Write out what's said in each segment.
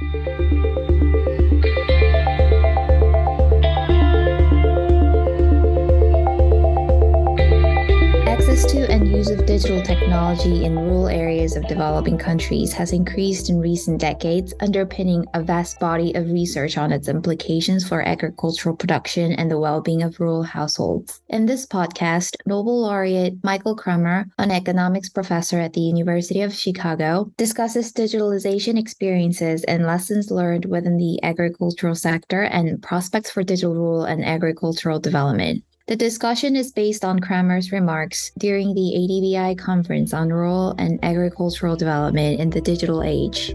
to digital technology in rural areas of developing countries has increased in recent decades, underpinning a vast body of research on its implications for agricultural production and the well being of rural households. In this podcast, Nobel laureate Michael Kremer, an economics professor at the University of Chicago, discusses digitalization experiences and lessons learned within the agricultural sector and prospects for digital rural and agricultural development. The discussion is based on Kremer's remarks during the ADBI conference on rural and agricultural development in the digital age.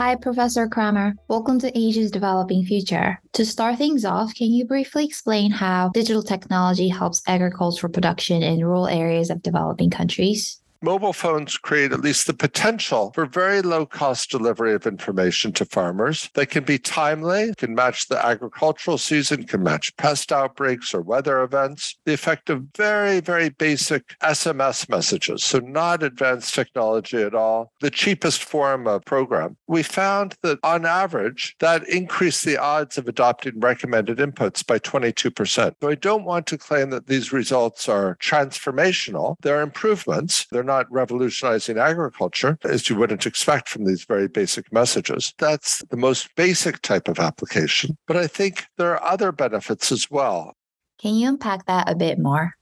Hi, Professor Kremer. Welcome to Asia's Developing Future. To start things off, can you briefly explain how digital technology helps agricultural production in rural areas of developing countries? Mobile phones create at least the potential for very low cost delivery of information to farmers. They can be timely, can match the agricultural season, can match pest outbreaks or weather events. The effect of very, very basic SMS messages, so not advanced technology at all, the cheapest form of program. We found that on average, that increased the odds of adopting recommended inputs by 22%. So I don't want to claim that these results are transformational. They're improvements. They're not revolutionizing agriculture, as you wouldn't expect from these very basic messages. That's the most basic type of application. But I think there are other benefits as well. Can you unpack that a bit more?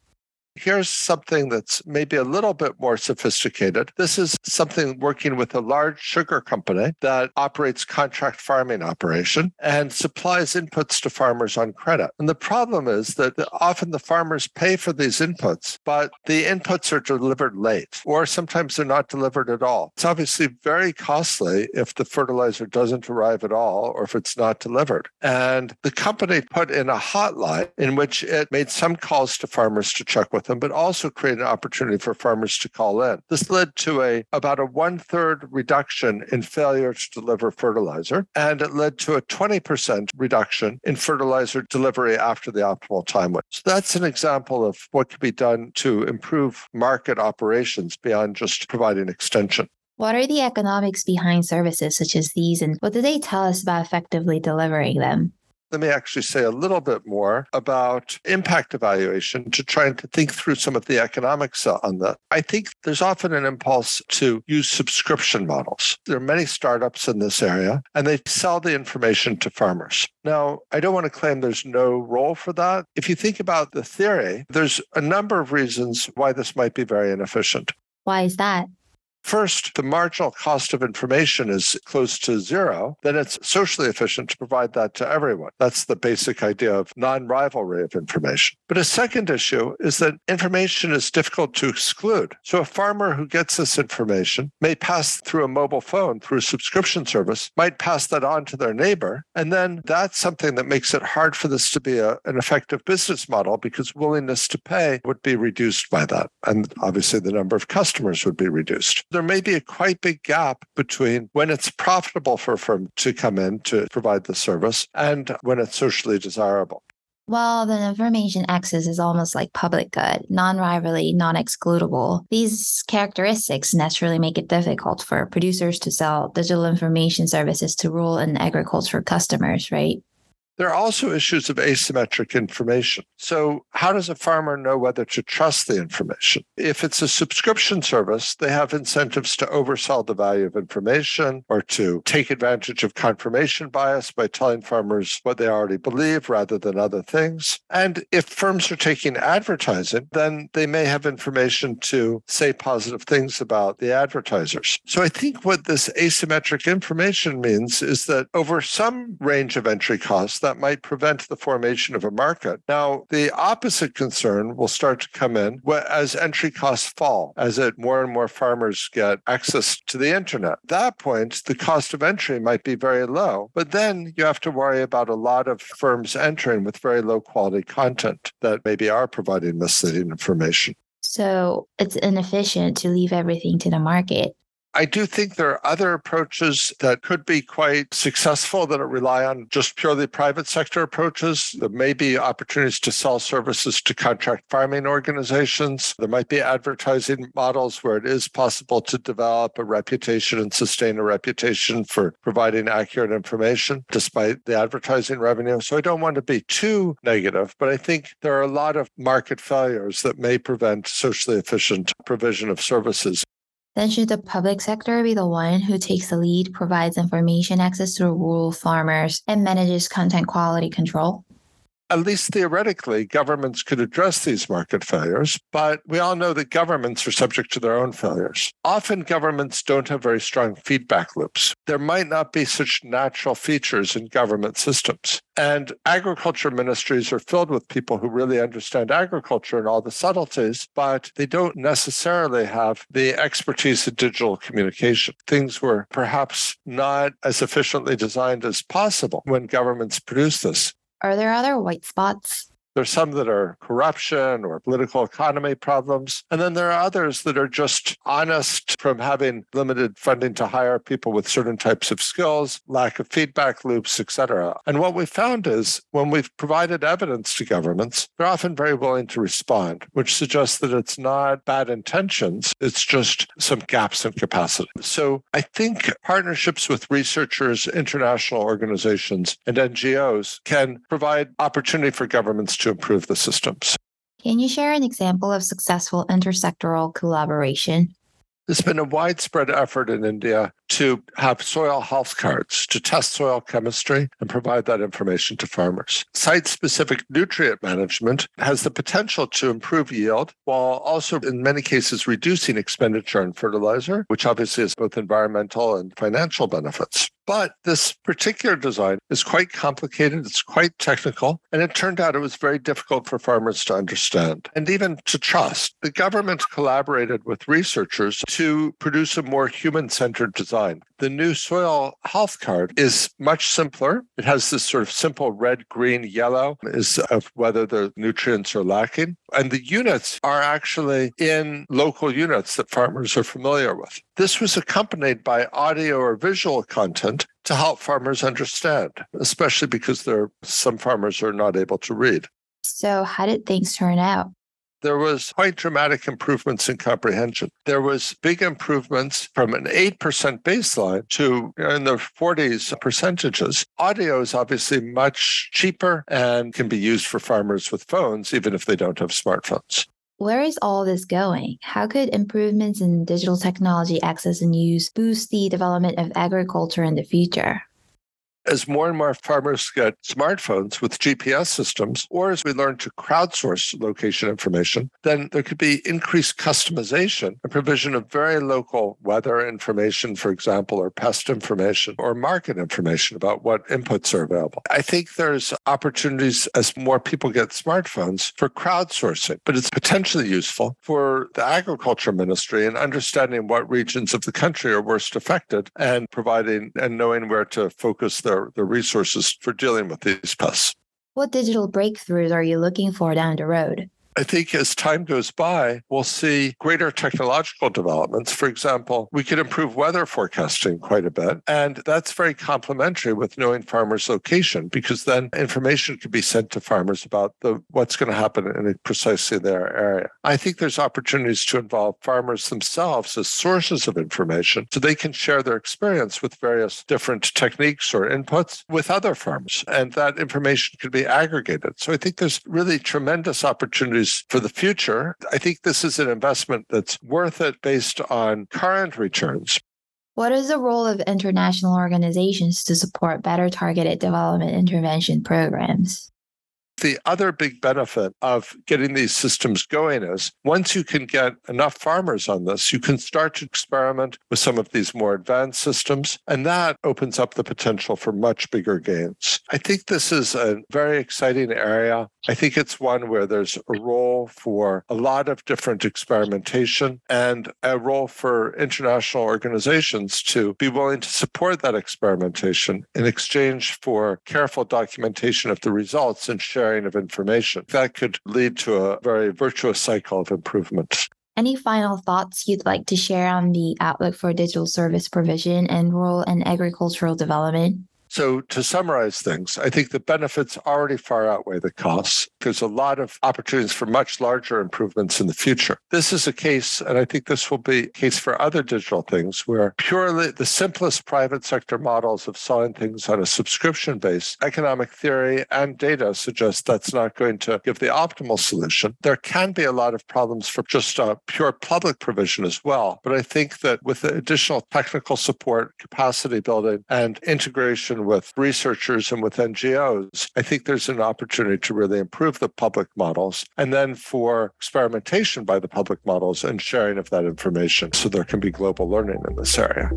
Here's something that's maybe a little bit more sophisticated. This is something working with a large sugar company that operates contract farming operation and supplies inputs to farmers on credit. And the problem is that often the farmers pay for these inputs, but the inputs are delivered late, or sometimes they're not delivered at all. It's obviously very costly if the fertilizer doesn't arrive at all or if it's not delivered. And the company put in a hotline in which it made some calls to farmers to check with them, but also create an opportunity for farmers to call in. This led to a about a one third reduction in failure to deliver fertilizer, and it led to a 20% reduction in fertilizer delivery after the optimal time window. So that's an example of what could be done to improve market operations beyond just providing extension. What are the economics behind services such as these, and what do they tell us about effectively delivering them? Let me actually say a little bit more about impact evaluation to try and to think through some of the economics on that. I think there's often an impulse to use subscription models. There are many startups in this area, and they sell the information to farmers. Now, I don't want to claim there's no role for that. If you think about the theory, there's a number of reasons why this might be very inefficient. Why is that? First, the marginal cost of information is close to zero, then it's socially efficient to provide that to everyone. That's the basic idea of non rivalry of information. But a second issue is that information is difficult to exclude. So a farmer who gets this information may pass through a mobile phone, through a subscription service, might pass that on to their neighbor. And then that's something that makes it hard for this to be a, an effective business model because willingness to pay would be reduced by that. And obviously, the number of customers would be reduced there may be a quite big gap between when it's profitable for a firm to come in to provide the service and when it's socially desirable. Well, the information access is almost like public good, non rivalry, non excludable. These characteristics naturally make it difficult for producers to sell digital information services to rural and agricultural customers, right? There are also issues of asymmetric information. So, how does a farmer know whether to trust the information? If it's a subscription service, they have incentives to oversell the value of information or to take advantage of confirmation bias by telling farmers what they already believe rather than other things. And if firms are taking advertising, then they may have information to say positive things about the advertisers. So, I think what this asymmetric information means is that over some range of entry costs, that might prevent the formation of a market. Now, the opposite concern will start to come in as entry costs fall, as it more and more farmers get access to the internet. At that point, the cost of entry might be very low, but then you have to worry about a lot of firms entering with very low quality content that maybe are providing misleading information. So it's inefficient to leave everything to the market. I do think there are other approaches that could be quite successful that rely on just purely private sector approaches. There may be opportunities to sell services to contract farming organizations. There might be advertising models where it is possible to develop a reputation and sustain a reputation for providing accurate information despite the advertising revenue. So I don't want to be too negative, but I think there are a lot of market failures that may prevent socially efficient provision of services. Then should the public sector be the one who takes the lead, provides information access to rural farmers, and manages content quality control? At least theoretically, governments could address these market failures, but we all know that governments are subject to their own failures. Often, governments don't have very strong feedback loops. There might not be such natural features in government systems. And agriculture ministries are filled with people who really understand agriculture and all the subtleties, but they don't necessarily have the expertise in digital communication. Things were perhaps not as efficiently designed as possible when governments produce this. Are there other white spots? There's some that are corruption or political economy problems. And then there are others that are just honest from having limited funding to hire people with certain types of skills, lack of feedback loops, etc. And what we found is when we've provided evidence to governments, they're often very willing to respond, which suggests that it's not bad intentions, it's just some gaps in capacity. So I think partnerships with researchers, international organizations, and NGOs can provide opportunity for governments to to improve the systems. Can you share an example of successful intersectoral collaboration? There's been a widespread effort in India to have soil health cards to test soil chemistry and provide that information to farmers. Site specific nutrient management has the potential to improve yield while also, in many cases, reducing expenditure on fertilizer, which obviously has both environmental and financial benefits. But this particular design is quite complicated, it's quite technical, and it turned out it was very difficult for farmers to understand and even to trust. The government collaborated with researchers to produce a more human centered design. The new soil health card is much simpler. It has this sort of simple red, green, yellow is of whether the nutrients are lacking. And the units are actually in local units that farmers are familiar with. This was accompanied by audio or visual content to help farmers understand, especially because there some farmers are not able to read. So, how did things turn out? There was quite dramatic improvements in comprehension. There was big improvements from an 8% baseline to in the 40s percentages. Audio is obviously much cheaper and can be used for farmers with phones, even if they don't have smartphones. Where is all this going? How could improvements in digital technology access and use boost the development of agriculture in the future? As more and more farmers get smartphones with GPS systems, or as we learn to crowdsource location information, then there could be increased customization and provision of very local weather information, for example, or pest information or market information about what inputs are available. I think there's opportunities as more people get smartphones for crowdsourcing, but it's potentially useful for the agriculture ministry in understanding what regions of the country are worst affected and providing and knowing where to focus their their, their resources for dealing with these pests. What digital breakthroughs are you looking for down the road? I think as time goes by, we'll see greater technological developments. For example, we could improve weather forecasting quite a bit. And that's very complementary with knowing farmers' location because then information can be sent to farmers about the what's going to happen in precisely their area. I think there's opportunities to involve farmers themselves as sources of information so they can share their experience with various different techniques or inputs with other farmers. And that information can be aggregated. So I think there's really tremendous opportunities for the future. I think this is an investment that's worth it based on current returns. What is the role of international organizations to support better targeted development intervention programs? The other big benefit of getting these systems going is once you can get enough farmers on this, you can start to experiment with some of these more advanced systems, and that opens up the potential for much bigger gains. I think this is a very exciting area. I think it's one where there's a role for a lot of different experimentation and a role for international organizations to be willing to support that experimentation in exchange for careful documentation of the results and sharing of information. That could lead to a very virtuous cycle of improvement. Any final thoughts you'd like to share on the outlook for digital service provision and rural and agricultural development? So, to summarize things, I think the benefits already far outweigh the costs. There's a lot of opportunities for much larger improvements in the future. This is a case, and I think this will be a case for other digital things, where purely the simplest private sector models of selling things on a subscription base, economic theory and data suggest that's not going to give the optimal solution. There can be a lot of problems for just a pure public provision as well. But I think that with additional technical support, capacity building, and integration with researchers and with NGOs, I think there's an opportunity to really improve the public models and then for experimentation by the public models and sharing of that information so there can be global learning in this area.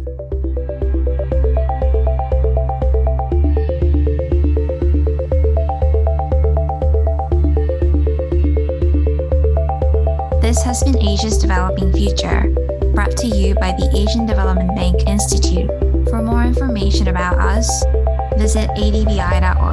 This has been Asia's Developing Future, brought to you by the Asian Development Bank Institute. For more information about us, visit adbi.org.